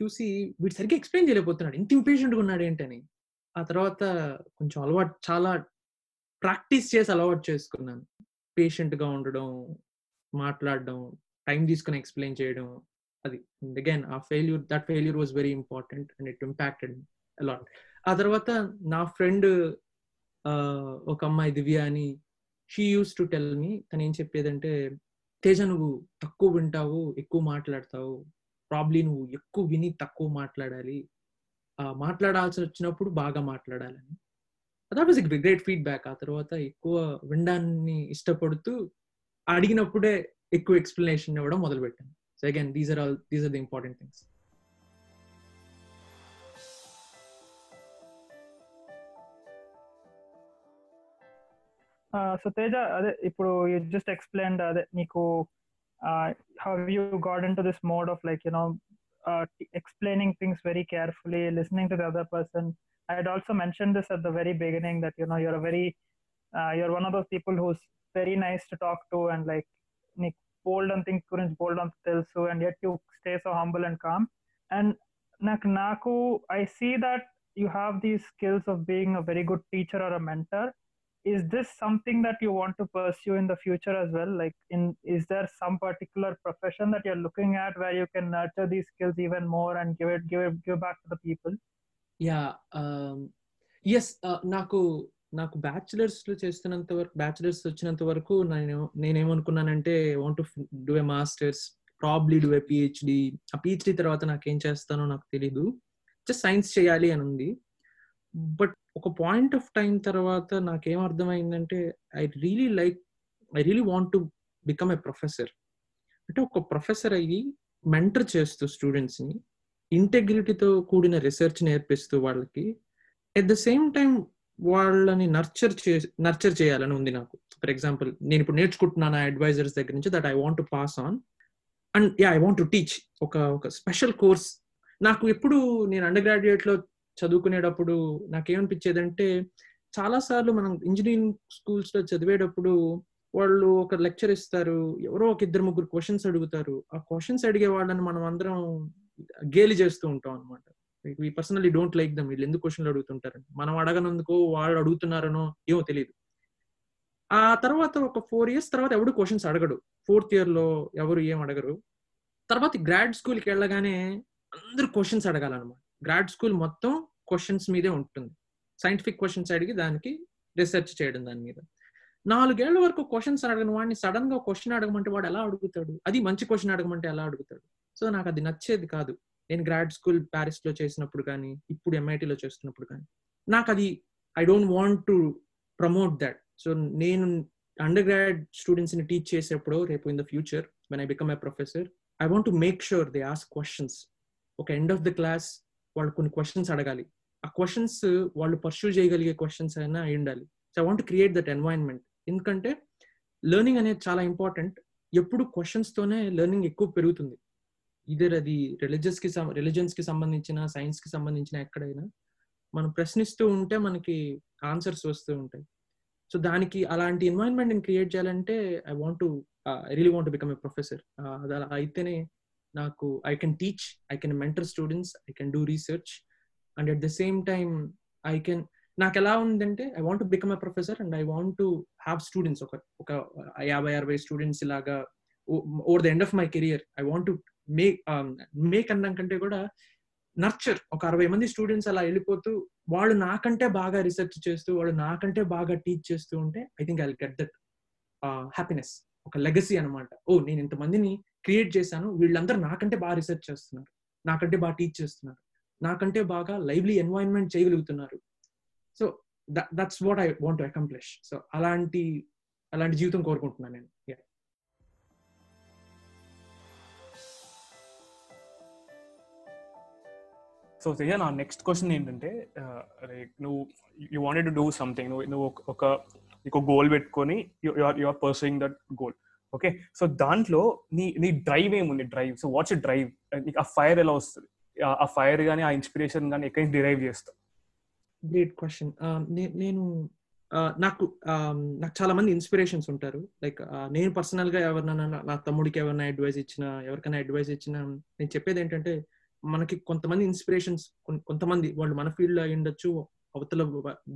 చూసి వీడు సరిగ్గా ఎక్స్ప్లెయిన్ చేయలేకపోతున్నాడు. ఇంత ఇంపేషెంట్గా ఉన్నాడు ఏంటని. ఆ తర్వాత కొంచెం అలవాటు చాలా ప్రాక్టీస్ చేసి అలవాటు చేసుకున్నాను. పేషెంట్గా ఉండడం మాట్లాడడం టైం తీసుకుని ఎక్స్ప్లెయిన్ చేయడం అది. Again uh failure that failure was very important and it impacted a lot ఆ తర్వాత నా ఫ్రెండ్ ఒక అమ్మాయి దివ్య అని she use to tell me తను ఏం చెప్పేదంటే తేజ నువ్వు తక్కువ వింటావు ఎక్కువ మాట్లాడతావు. ప్రాబ్లీ నువ్వు ఎక్కువ విని తక్కువ మాట్లాడాలి. ఆ, మాట్లాడాల్సి వచ్చినప్పుడు బాగా మాట్లాడాలని. దాట్ వాజ్ గ్రేట్ ఫీడ్బ్యాక్ ఆ తర్వాత ఎక్కువ వినడాన్ని ఇష్టపడుతూ అడిగినప్పుడే ఎక్కువ ఎక్స్ప్లెనేషన్ ఇవ్వడం మొదలు పెట్టాను so again these are all these are the important things so Teja అదే ఇప్పుడు యూ జస్ట్ ఎక్స్ప్లెయిన్ అదే నీకు how you got into this mode of like you know explaining things very carefully listening to the other person i had also mentioned this at the very beginning that you know you're a very uh, you're one of those people who's very nice to talk to and like నీకు బోల్డ్ అని things గురించి బోల్డ్ అంత తెలుసు and yet you stay so humble and calm and నాకు నాకు I see that you have these skills of being a very good teacher or a mentor Is this something that you want to pursue in the future as well like in is there some particular profession that you're looking at where you can nurture these skills even more and give it give it give back to the people yeah um, yes uh, నాకు నాకు బ్యాచులర్స్లో చేస్తున్నంత వరకు bachelors వచ్చినంత వరకు నేను నేనేమనుకున్నానంటే want do a masters probably do a PhD uh PhD తర్వాత నాకు ఏం చేస్తానో నాకు తెలీదు జస్ట్ సైన్స్ చేయాలి అని ఉంది బట్ ఒక పాయింట్ ఆఫ్ టైం తర్వాత నాకేం అర్థమైందంటే I really like I really want to become a professor. అంటే ఒక ప్రొఫెసర్ అయ్యి మెంటర్ చేస్తూ స్టూడెంట్స్ని ఇంటెగ్రిటీతో కూడిన రీసెర్చ్ నేర్పిస్తూ వాళ్ళకి ఎట్ ద సేమ్ టైం వాళ్ళని నర్చర్ చే నర్చర్ చేయాలని ఉంది నాకు. ఫర్ ఎగ్జాంపుల్ నేను ఇప్పుడు నేర్చుకుంటున్నాను అడ్వైజర్స్ దగ్గర నుంచి that I want to pass on. And yeah I want to teach ఒక ఒక స్పెషల్ కోర్స్. నాకు ఎప్పుడు నేను అండర్ గ్రాడ్యుయేట్లో చదువుకునేటప్పుడు నాకేమనిపించేది అంటే చాలా సార్లు మనం ఇంజనీరింగ్ స్కూల్స్లో చదివేటప్పుడు వాళ్ళు ఒక లెక్చర్ ఇస్తారు ఎవరో ఒక ఇద్దరు ముగ్గురు క్వశ్చన్స్ అడుగుతారు. ఆ క్వశ్చన్స్ అడిగే వాళ్ళని మనం అందరం గేలి చేస్తూ ఉంటాం అనమాట we personally don't like them వీళ్ళు ఎందుకు క్వశ్చన్లు అడుగుతుంటారని. మనం అడగనందుకు వాళ్ళు అడుగుతున్నారనో ఏమో తెలియదు ఆ తర్వాత ఒక ఫోర్ ఇయర్స్ తర్వాత ఎవడు క్వశ్చన్స్ అడగడు. ఫోర్త్ ఇయర్లో ఎవరు ఏం అడగరు. తర్వాత గ్రాడ్ స్కూల్కి వెళ్ళగానే అందరు క్వశ్చన్స్ అడగాలన్నమాట. గ్రాడ్ స్కూల్ మొత్తం క్వశ్చన్స్ మీదే ఉంటుంది. సైంటిఫిక్ క్వశ్చన్స్ అడిగి దానికి రీసెర్చ్ చేయడం దాని మీద. నాలుగేళ్ళ వరకు క్వశ్చన్స్ అడగని వాడిని సడన్గా క్వశ్చన్ అడగమంటే వాడు ఎలా అడుగుతాడు? అది మంచి క్వశ్చన్ అడగమంటే ఎలా అడుగుతాడు? సో నాకు అది నచ్చేది కాదు. నేను గ్రాడ్ స్కూల్ ప్యారిస్లో చేసినప్పుడు కానీ ఇప్పుడు ఎంఐటిలో చేస్తున్నప్పుడు కానీ. నాకు అది I don't want to promote that so నేను అండర్ గ్రాడ్ స్టూడెంట్స్ని టీచ్ చేసేప్పుడు రేపు in the future when I become I professor I want to make sure they ask questions ఒక ఎండ్ ఆఫ్ ద క్లాస్ వాళ్ళు కొన్ని క్వశ్చన్స్ అడగాలి. ఆ questions వాళ్ళు పర్సూ చేయగలిగే క్వశ్చన్స్ అయినా అయి ఉండాలి. So I want create that environment ఎందుకంటే లెర్నింగ్ అనేది చాలా ఇంపార్టెంట్ ఎప్పుడు క్వశ్చన్స్ తోనే లెర్నింగ్ ఎక్కువ పెరుగుతుంది. ఇదర్ అది రిలీజియస్కి కి కి సంబంధించిన సైన్స్కి సంబంధించిన ఎక్కడైనా మనం ప్రశ్నిస్తూ ఉంటే మనకి ఆన్సర్స్ వస్తూ ఉంటాయి. సో దానికి అలాంటి ఎన్వైరన్మెంట్ నేను క్రియేట్ చేయాలంటే I want to really want become a professor అది అలా అయితేనే నాకు I can teach I can mentor students I can do research and at the same time I can నాకు ఎలా ఉందంటే I want become a professor and I want to have students ఒక ఒక యాభై అరవై స్టూడెంట్స్ ఇలాగా over the end of my career I want to make make అన్నం కంటే కూడా నర్చర్ ఒక అరవై మంది స్టూడెంట్స్ అలా వెళ్ళిపోతూ వాళ్ళు నాకంటే బాగా రీసెర్చ్ చేస్తూ వాళ్ళు నాకంటే బాగా టీచ్ చేస్తూ ఉంటే I think I get that happiness ఒక లెగసీ అనమాట ఓ నేను ఇంతమందిని క్రియేట్ చేశాను. వీళ్ళందరూ నాకంటే బాగా రీసెర్చ్ చేస్తున్నారు. నాకంటే బాగా టీచ్ చేస్తున్నారు. నాకంటే బాగా లైవ్లీ ఎన్వైరన్మెంట్ చేయగలుగుతున్నారు. So that's what I want accomplish. So అలాంటి అలాంటి జీవితం కోరుకుంటున్నాను నేను. సో తేజ నా నెక్స్ట్ క్వశ్చన్ ఏంటంటే uh, లైక్ నువ్వు you wanted to do something నువ్వు నువ్వు ఒక నీకు గోల్ పెట్టుకొని you're your pursuing that goal okay so దాంట్లో నీ నీ డ్రైవ్ ఏముంది? డ్రైవ్ సో వాట్స్ డ్రైవ్ నీకు ఆ ఫైర్ ఎలా వస్తుంది? ఆ ఫైర్ కానీ ఆ ఇన్స్పిరేషన్ కానీ ఎక్కడి నుంచి డిరైవ్ చేస్తావు? గ్రేట్ క్వశ్చన్ నేను నాకు నాకు చాలా మంది ఇన్స్పిరేషన్స్ ఉంటారు. లైక్ నేను పర్సనల్గా ఎవరినైనా నా తమ్ముడికి ఎవరైనా అడ్వైస్ ఇచ్చినా ఎవరికైనా అడ్వైస్ ఇచ్చినా నేను చెప్పేది ఏంటంటే మనకి కొంతమంది ఇన్స్పిరేషన్స్ కొంతమంది వాళ్ళు మన ఫీల్డ్లో అయి ఉండొచ్చు అవతల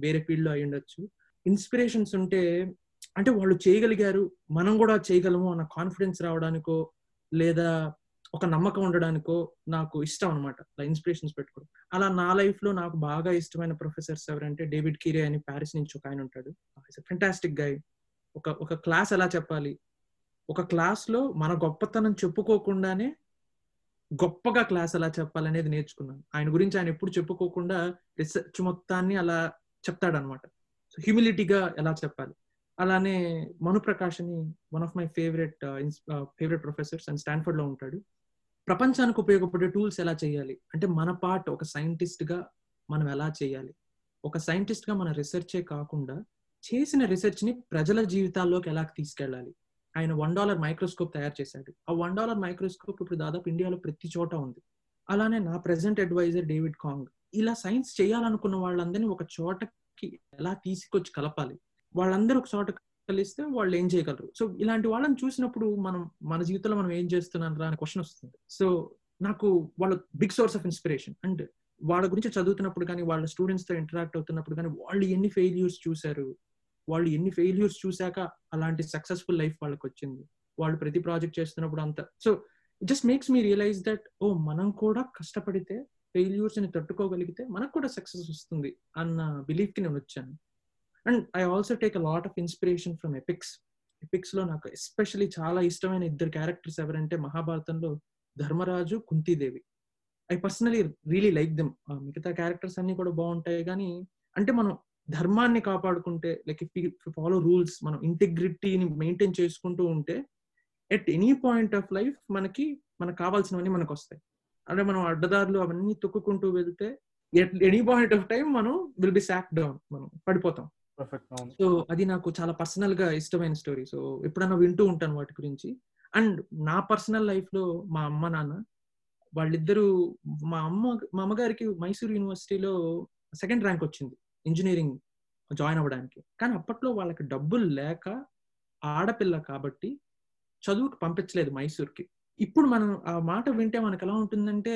వేరే ఫీల్డ్లో అయి ఉండొచ్చు ఇన్స్పిరేషన్స్ ఉంటే అంటే వాళ్ళు చేయగలిగారు మనం కూడా చేయగలము అన్న కాన్ఫిడెన్స్ రావడానికో లేదా ఒక నమ్మకం ఉండడానికో నాకు ఇష్టం అనమాట ఇన్స్పిరేషన్స్ పెట్టుకోవడం. అలా నా లైఫ్లో నాకు బాగా ఇష్టమైన ప్రొఫెసర్స్ ఎవరంటే డేవిడ్ కీరే అని ప్యారిస్ నుంచి ఒక ఆయన ఉంటాడు. ఫెంటాస్టిక్ గై ఒక ఒక క్లాస్ ఎలా చెప్పాలి? ఒక క్లాస్లో మన గొప్పతనం చెప్పుకోకుండానే గొప్పగా క్లాస్ ఎలా చెప్పాలనేది నేర్చుకున్నాను. ఆయన గురించి ఆయన ఎప్పుడు చెప్పుకోకుండా రీసెర్చ్ మొత్తాన్ని అలా చెప్తాడనమాట హ్యూమిలిటీగా ఎలా చెప్పాలి? అలానే మనుప్రకాష్ అని one of my favourite favourite professors and స్టాన్ఫర్డ్లో ఉంటాడు. ప్రపంచానికి ఉపయోగపడే టూల్స్ ఎలా చేయాలి? అంటే మన పార్ట్ ఒక సైంటిస్ట్గా మనం ఎలా చేయాలి? ఒక సైంటిస్ట్గా మన రీసెర్చే కాకుండా చేసిన రీసెర్చ్ని ప్రజల జీవితాల్లోకి ఎలా తీసుకెళ్ళాలి? ఆయన వన్ డాలర్ మైక్రోస్కోప్ తయారు చేశాడు. ఆ వన్ డాలర్ మైక్రోస్కోప్ ఇప్పుడు దాదాపు ఇండియాలో ప్రతి చోట ఉంది. అలానే నా ప్రెసెంట్ అడ్వైజర్ డేవిడ్ కాంగ్ ఇలా సైన్స్ చేయాలనుకున్న వాళ్ళందరినీ ఒక చోట కి ఎలా తీసుకొచ్చి కలపాలి? వాళ్ళందరూ ఒక చోట కలిస్తే వాళ్ళు ఏం చేయగలరు? సో ఇలాంటి వాళ్ళని చూసినప్పుడు మనం మన జీవితంలో మనం ఏం చేస్తున్నాం రా అనే క్వశ్చన్ వస్తుంది. సో నాకు వాళ్ళ big source of inspiration and వాళ్ళ గురించి చదువుతున్నప్పుడు కానీ వాళ్ళ స్టూడెంట్స్తో ఇంటరాక్ట్ అవుతున్నప్పుడు కానీ వాళ్ళు ఎన్ని ఫెయిల్యూర్స్ చూశారు? వాళ్ళు ఎన్ని ఫెయిల్యూర్స్ చూశాక అలాంటి సక్సెస్ఫుల్ లైఫ్ వాళ్ళకి వచ్చింది? వాళ్ళు ప్రతి ప్రాజెక్ట్ చేస్తున్నప్పుడు అంత. So just makes me realise that oh మనం కూడా కష్టపడితే ఫెయిల్యూర్స్ని తట్టుకోగలిగితే మనకు కూడా సక్సెస్ వస్తుంది అన్న బిలీఫ్కి నేను వచ్చాను. And I also take a lot of inspiration from epics ఎపిక్స్లో నాకు ఎస్పెషలీ చాలా ఇష్టమైన ఇద్దరు క్యారెక్టర్స్ ఎవరంటే మహాభారతంలో Dharmaraju Kuntidevi. I personally really like them మిగతా క్యారెక్టర్స్ అన్ని కూడా బాగుంటాయి కానీ అంటే మనం ధర్మాన్ని కాపాడుకుంటే లైక్ ఇఫ్ ఫాలో రూల్స్ మనం ఇంటిగ్రిటీని మెయింటైన్ చేసుకుంటూ ఉంటే at any point of life మనకి మనకు కావాల్సినవన్నీ మనకు వస్తాయి. అంటే మనం అడ్డదారులు అవన్నీ తొక్కుకుంటూ వెళ్తే ఎనీ పాయింట్ ఆఫ్ టైం మనం విల్ బి సాక్ డౌన్ మనం పడిపోతాం. సో అది నాకు చాలా పర్సనల్గా ఇష్టమైన స్టోరీ సో ఎప్పుడన్నా వింటూ ఉంటాను వాటి గురించి. అండ్ నా పర్సనల్ లైఫ్లో మా అమ్మ నాన్న వాళ్ళిద్దరూ మా అమ్మ మా అమ్మగారికి మైసూర్ యూనివర్సిటీలో సెకండ్ ర్యాంక్ వచ్చింది. ఇంజనీరింగ్ జాయిన్ అవ్వడానికి. కానీ అప్పట్లో వాళ్ళకి డబ్బులు లేక ఆడపిల్ల కాబట్టి చదువుకు పంపించలేదు మైసూర్కి. ఇప్పుడు మనం ఆ మాట వింటే మనకు ఎలా ఉంటుందంటే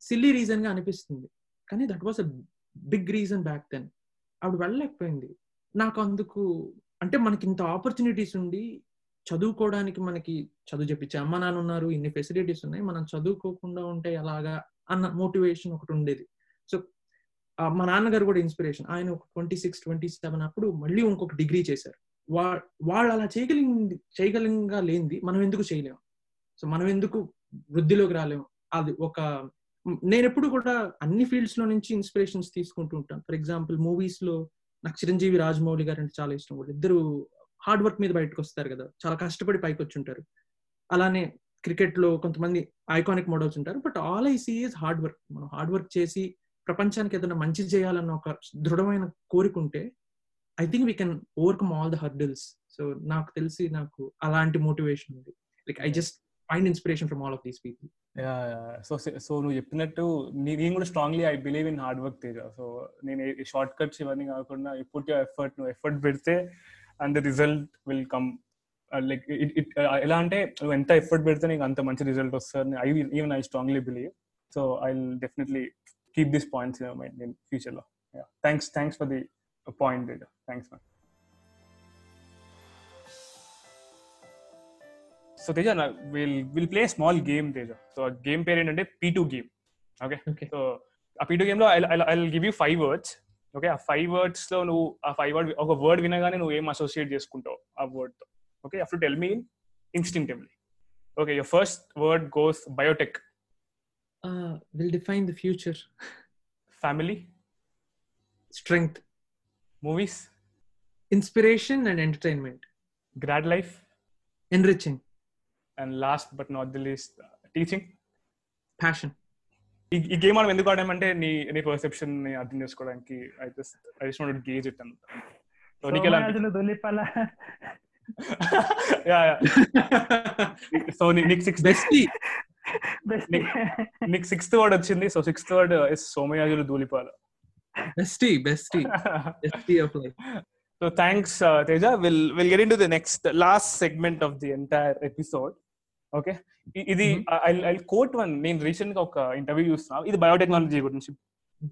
సిల్లీ రీజన్గా అనిపిస్తుంది. కానీ that was a big reason back then ఆవిడ వెళ్ళలేకపోయింది. నాకు అందుకు అంటే మనకి ఇంత ఆపర్చునిటీస్ ఉండి చదువుకోవడానికి మనకి చదువు చెప్పించే అమ్మ నాన్న ఉన్నారు ఇన్ని ఫెసిలిటీస్ ఉన్నాయి మనం చదువుకోకుండా ఉంటే ఎలాగా అన్న మోటివేషన్ ఒకటి ఉండేది. సో మా నాన్నగారు కూడా ఇన్స్పిరేషన్ ఆయన ఒక ట్వంటీ సిక్స్ ట్వంటీ సెవెన్ అప్పుడు మళ్ళీ ఇంకొక డిగ్రీ చేశారు. వా వాళ్ళు అలా చేయగలిగింది చేయగలిగా లేనిది మనం ఎందుకు చేయలేము సో మనం ఎందుకు వృద్ధిలోకి రాలేము? అది ఒక నేను ఎప్పుడు కూడా అన్ని ఫీల్డ్స్లో నుంచి ఇన్స్పిరేషన్స్ తీసుకుంటూ ఉంటాను. ఫర్ ఎగ్జాంపుల్ మూవీస్లో నాకు చిరంజీవి రాజమౌళి గారు అంటే చాలా ఇష్టం వాళ్ళు ఇద్దరు హార్డ్ వర్క్ మీద బయటకు వస్తారు కదా. చాలా కష్టపడి పైకి వచ్చి ఉంటారు. అలానే క్రికెట్లో కొంతమంది ఐకానిక్ మోడల్స్ ఉంటారు. But all I see is hard work మనం హార్డ్ వర్క్ చేసి ప్రపంచానికి ఏదైనా మంచి చేయాలన్న ఒక దృఢమైన కోరిక ఉంటే I think we can overcome all the hurdles so నాకు తెలిసి నాకు అలాంటి మోటివేషన్ ఉంది. Like I just find inspiration from all of these people so so నువ్వు చెప్పినట్టు నేను కూడా strongly I believe in hard work Teja. So నేను షార్ట్ కట్స్ ఇవన్నీ కాకుండా పుట్ ఎఫర్ట్ నువ్వు ఎఫర్ట్ పెడితే and the result will come like it ఎలా అంటే నువ్వు ఎంత ఎఫర్ట్ పెడితే నీకు అంత మంచి రిజల్ట్ వస్తుంది. I even I strongly believe so I definitely keep this points in mind in ఫ్యూచర్లో thanks thanks for the point Teja. Thanks ma'am so Teja will will play small game Teja so game పేరు ఏంటంటే P two game okay so ఆ P two గేమ్లో I give you five words okay ఆ five వర్డ్స్లో నువ్వు ఆ five word ఒక word వినగానే నువ్వు ఏం అసోసియేట్ చేసుకుంటావు ఆ వర్డ్తో okay after tell me instinctively okay your first word goes biotech will define the future family strength movies inspiration and entertainment grad life enriching and last but not the least teaching passion ఈ ఈ game మనం ఎందుకు ఆడామంటే నీ నీ పర్సెప్షన్ని అర్థం చేసుకోవడానికి I just I just want gauge it అనమాట సో నీకు ఎలా సోమయాజులు దులిపల యా సో నీకు సిక్స్ బెస్టీ బెస్ట్ నీకు సిక్స్త్ వర్డ్ వచ్చింది. So sixth word is Somayajulu Dhulipala bestie bestie bestie of life so thanks Teja will will get into the next last segment of the entire episode okay? ఇది I quote one నేను రీసెంట్గా ఒక interview చూస్తున్నా. ఇది biotechnology గురించి.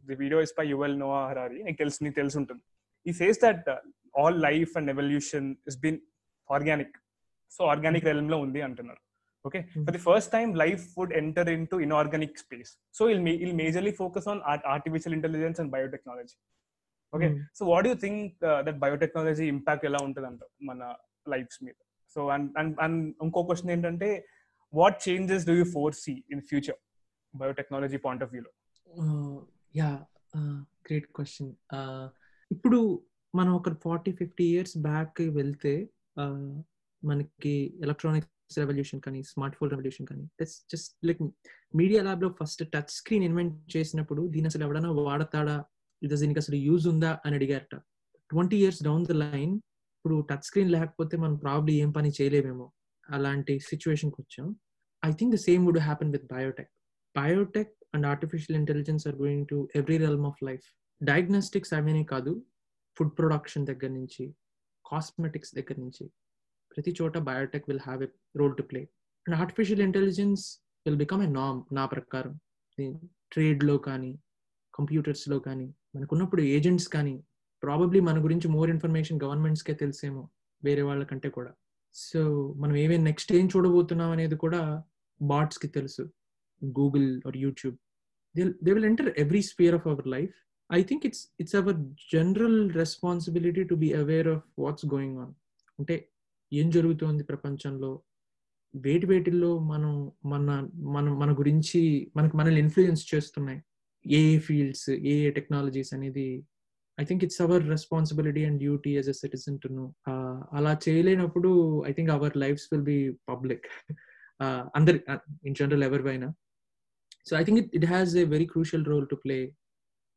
The video is by Yuval Noah Harari. నీకు తెలుసు నీకు తెలిసి ఉంటుంది ఈ says that all life and evolution is been organic so organic రెల్మ్లో ఉంది అంటున్నారు. Okay? For the first time life would enter into inorganic space so I'll I'll majorly focus on artificial intelligence and biotechnology okay so what you think that biotechnology impact ఎలా ఉంటుంది అంట మన lifes మీద? So and and and ఇంకో question ఏంటంటే what changes do you foresee in future biotechnology point of వ్యూలో yeah great question ఇప్పుడు మనం ఒక ఫార్టీ ఫిఫ్టీ ఇయర్స్ బ్యాక్ వెళ్తే uh, మనకి ఎలక్ట్రానిక్స్ రెవల్యూషన్ కానీ స్మార్ట్ ఫోన్ రెవల్యూషన్ కానీ జస్ట్ లైక్ మీడియా ల్యాబ్లో ఫస్ట్ టచ్ స్క్రీన్ ఇన్వెంట్ చేసినప్పుడు దీని అసలు ఎవడన్నా వాడతాడా? ఇది దీనికి అసలు యూజ్ ఉందా? అని అడిగారట. Twenty years down the line ఇప్పుడు టచ్ స్క్రీన్ లేకపోతే మనం ప్రాబ్లీ ఏం పని చేయలేమేమో అలాంటి సిచ్యువేషన్కి వచ్చాం. I think the same would happen with biotech biotech and artificial intelligence are going to every realm of life diagnostics అవన్నీ కాదు ఫుడ్ ప్రొడక్షన్ దగ్గర నుంచి కాస్మెటిక్స్ దగ్గర నుంచి ప్రతి చోట biotech will have a role to play and artificial intelligence will become a నామ్ నా ప్రకారం. ట్రేడ్లో కానీ కంప్యూటర్స్లో కానీ మనకున్నప్పుడు ఏజెంట్స్ కానీ ప్రాబబ్లీ మన గురించి మోర్ ఇన్ఫర్మేషన్ గవర్నమెంట్స్కే తెలిసేమో వేరే వాళ్ళకంటే కూడా. సో మనం ఏమేమి నెక్స్ట్ ఏం చూడబోతున్నాం అనేది కూడా బాట్స్కి తెలుసు. Google or YouTube they will enter every sphere of our life I think it's it's our general responsibility to be aware of what's going on అంటే ఏం జరుగుతోంది ప్రపంచంలో? వేటి వేటిల్లో మనం మన మన మన గురించి మనకు మనల్ని ఇన్ఫ్లుయెన్స్ చేస్తున్నాయి? ఏ ఏ ఫీల్డ్స్ ఏ ఏ టెక్నాలజీస్ అనేది I think it's our responsibility and duty as a citizen to know అలా చేయలేనప్పుడు I think our lifes will be public అందరి in general ఎవరివైనా. So I think it it has a very crucial role to play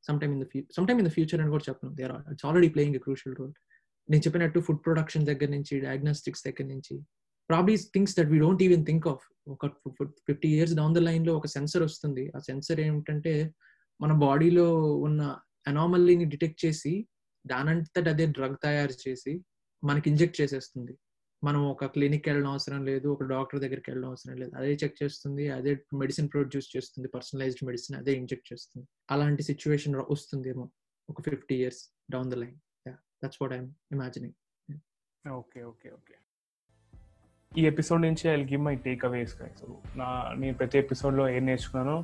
sometime in the few sometime in the future అని కూడా చెప్పను there are it's already playing a crucial role నేను చెప్పినట్టు food production దగ్గర నుంచి diagnostics దగ్గర నుంచి probably things that we don't even think of ఒక ఫిఫ్టీ ఇయర్స్ డౌన్ ద లైన్లో ఒక సెన్సర్ వస్తుంది. ఆ సెన్సర్ ఏమిటంటే మన బాడీలో ఉన్న అనామల్లీని డిటెక్ట్ చేసి దానంతట అదే డ్రగ్ తయారు చేసి మనకి ఇంజెక్ట్ చేసేస్తుంది. మనం ఒక క్లినిక్ వెళ్ళడం అవసరం లేదు ఒక డాక్టర్ దగ్గరికి వెళ్ళడం అవసరం లేదు. అదే చెక్ చేస్తుంది అదే మెడిసిన్ ప్రొడ్యూస్ చేస్తుంది పర్సనలైజ్డ్ మెడిసిన్ అదే ఇంజెక్ట్ చేస్తుంది. అలాంటి సిచ్యువేషన్ వస్తుందేమో ఒక fifty years down the line that's what I'm imagining okay okay okay ఈ ఎపిసోడ్ నుంచి I give my takeaways so నా నేను ప్రతి ఎపిసోడ్లో ఏం నేర్చుకున్నానో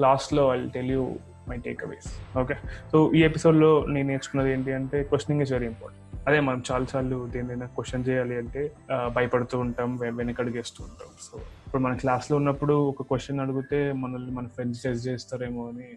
లాస్ట్లో I tell you my takeaways okay so ఈ ఎపిసోడ్లో నేను నేర్చుకున్నది ఏంటి అంటే క్వశ్చనింగ్ ఇస్ వెరీ ఇంపార్టెంట్ అదే మనం చాలా సార్లు దేనిదైనా క్వశ్చన్ చేయాలి అంటే భయపడుతూ ఉంటాం వెనకడిగేస్తూ ఉంటాం. సో ఇప్పుడు మన క్లాస్లో ఉన్నప్పుడు ఒక క్వశ్చన్ అడిగితే మనల్ని మన ఫ్రెండ్స్ టెస్ట్ చేస్తారేమో అని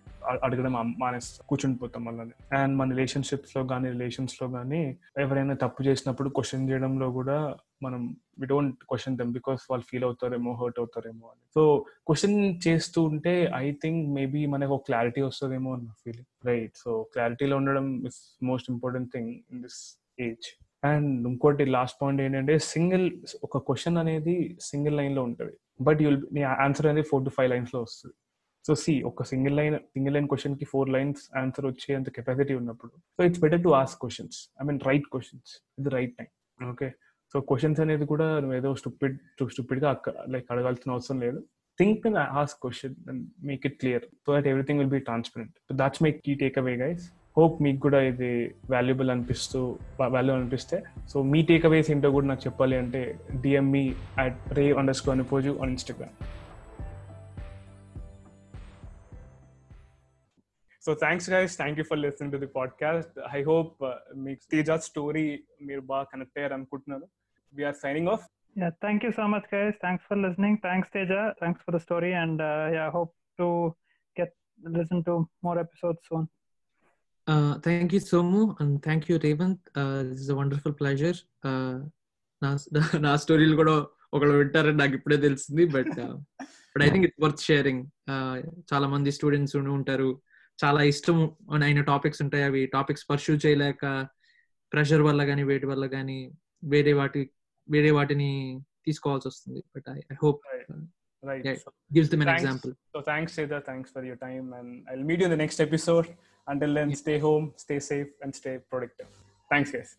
అడగడం మానేస్తాం. కూర్చుని పోతాం మళ్ళీ అండ్ మన రిలేషన్షిప్స్లో కానీ రిలేషన్స్లో కానీ ఎవరైనా తప్పు చేసినప్పుడు క్వశ్చన్ చేయడంలో కూడా మనం we don't question them because వాళ్ళు ఫీల్ అవుతారేమో హర్ట్ అవుతారేమో అని. సో క్వశ్చన్ చేస్తూ ఉంటే ఐ థింక్ మేబీ మనకు ఒక క్లారిటీ వస్తుందేమో అన్న ఫీలింగ్ రైట్ సో క్లారిటీలో ఉండడం is most important thing in this age and ఇంకోటి లాస్ట్ పాయింట్ ఏంటంటే సింగిల్ ఒక క్వశ్చన్ అనేది సింగిల్ లైన్లో ఉంటుంది. బట్ యుల్ నీ ఆన్సర్ అనేది ఫోర్ టు ఫైవ్ లైన్స్లో వస్తుంది. సో సి ఒక సింగిల్ లైన్ సింగిల్ లైన్ క్వశ్చన్కి ఫోర్ లైన్స్ ఆన్సర్ వచ్చేంత కెపాసిటీ ఉన్నప్పుడు so it's better to ask questions I mean right questions ఇది right time okay so questions అనేది కూడా నువ్వు ఏదో స్టూపిడ్ స్టూపిడ్గా లైక్ అడగాల్సిన అవసరం లేదు. Think and ask question and make it clear so that everything will be transparent that's my key takeaway guys hope మీకు కూడా ఇది వాల్యుబుల్ అనిపిస్తూ వాల్యూ అనిపిస్తే. సో మీ టేక్ అవేస్ ఏంటో కూడా నాకు చెప్పాలి అంటే DM me at ray under score Anipoju on Instagram so thanks guys thank you for listening to the podcast I hope మీకు తేజా స్టోరీ మీరు బాగా కనెక్ట్ అయ్యారు అనుకుంటున్నాను we're signing off Yeah, thank you so much, guys. Thanks for listening. Thanks, Teja. Thanks for the story, and uh, yeah, hope to get listen to more episodes soon. Uh, thank you, Somu, and thank you, Revant. Uh, this is a wonderful pleasure. Uh, నా నా స్టోరీలు కూడా ఒకళ్ళు వింటారని నాకు ఇప్పుడే తెలిసింది but but I think it's worth sharing చాలా మంది స్టూడెంట్స్ ఉంటారు చాలా ఇష్టం అయిన టాపిక్స్ ఉంటాయి అవి టాపిక్స్ పర్సూ చేయలేక ప్రెషర్ వల్ల కానీ వేటి వల్ల కానీ వేరే వాటి వేరే వాటిని తీసుకోవాల్సి వస్తుంది but I hope Right. Yeah. So, gives them an Thanks. Example so thanks, Seda. Thanks for your time. And I'll meet you in the next episode. Until then, stay home, stay safe, and stay productive. Thanks, guys.